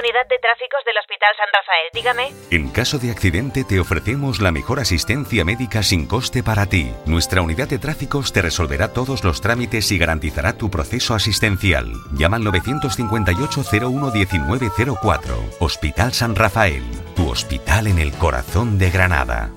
Unidad de Tráficos del Hospital San Rafael, dígame. En caso de accidente te ofrecemos la mejor asistencia médica sin coste para ti. Nuestra unidad de tráficos te resolverá todos los trámites y garantizará tu proceso asistencial. Llama al 958 01 Hospital San Rafael, tu hospital en el corazón de Granada.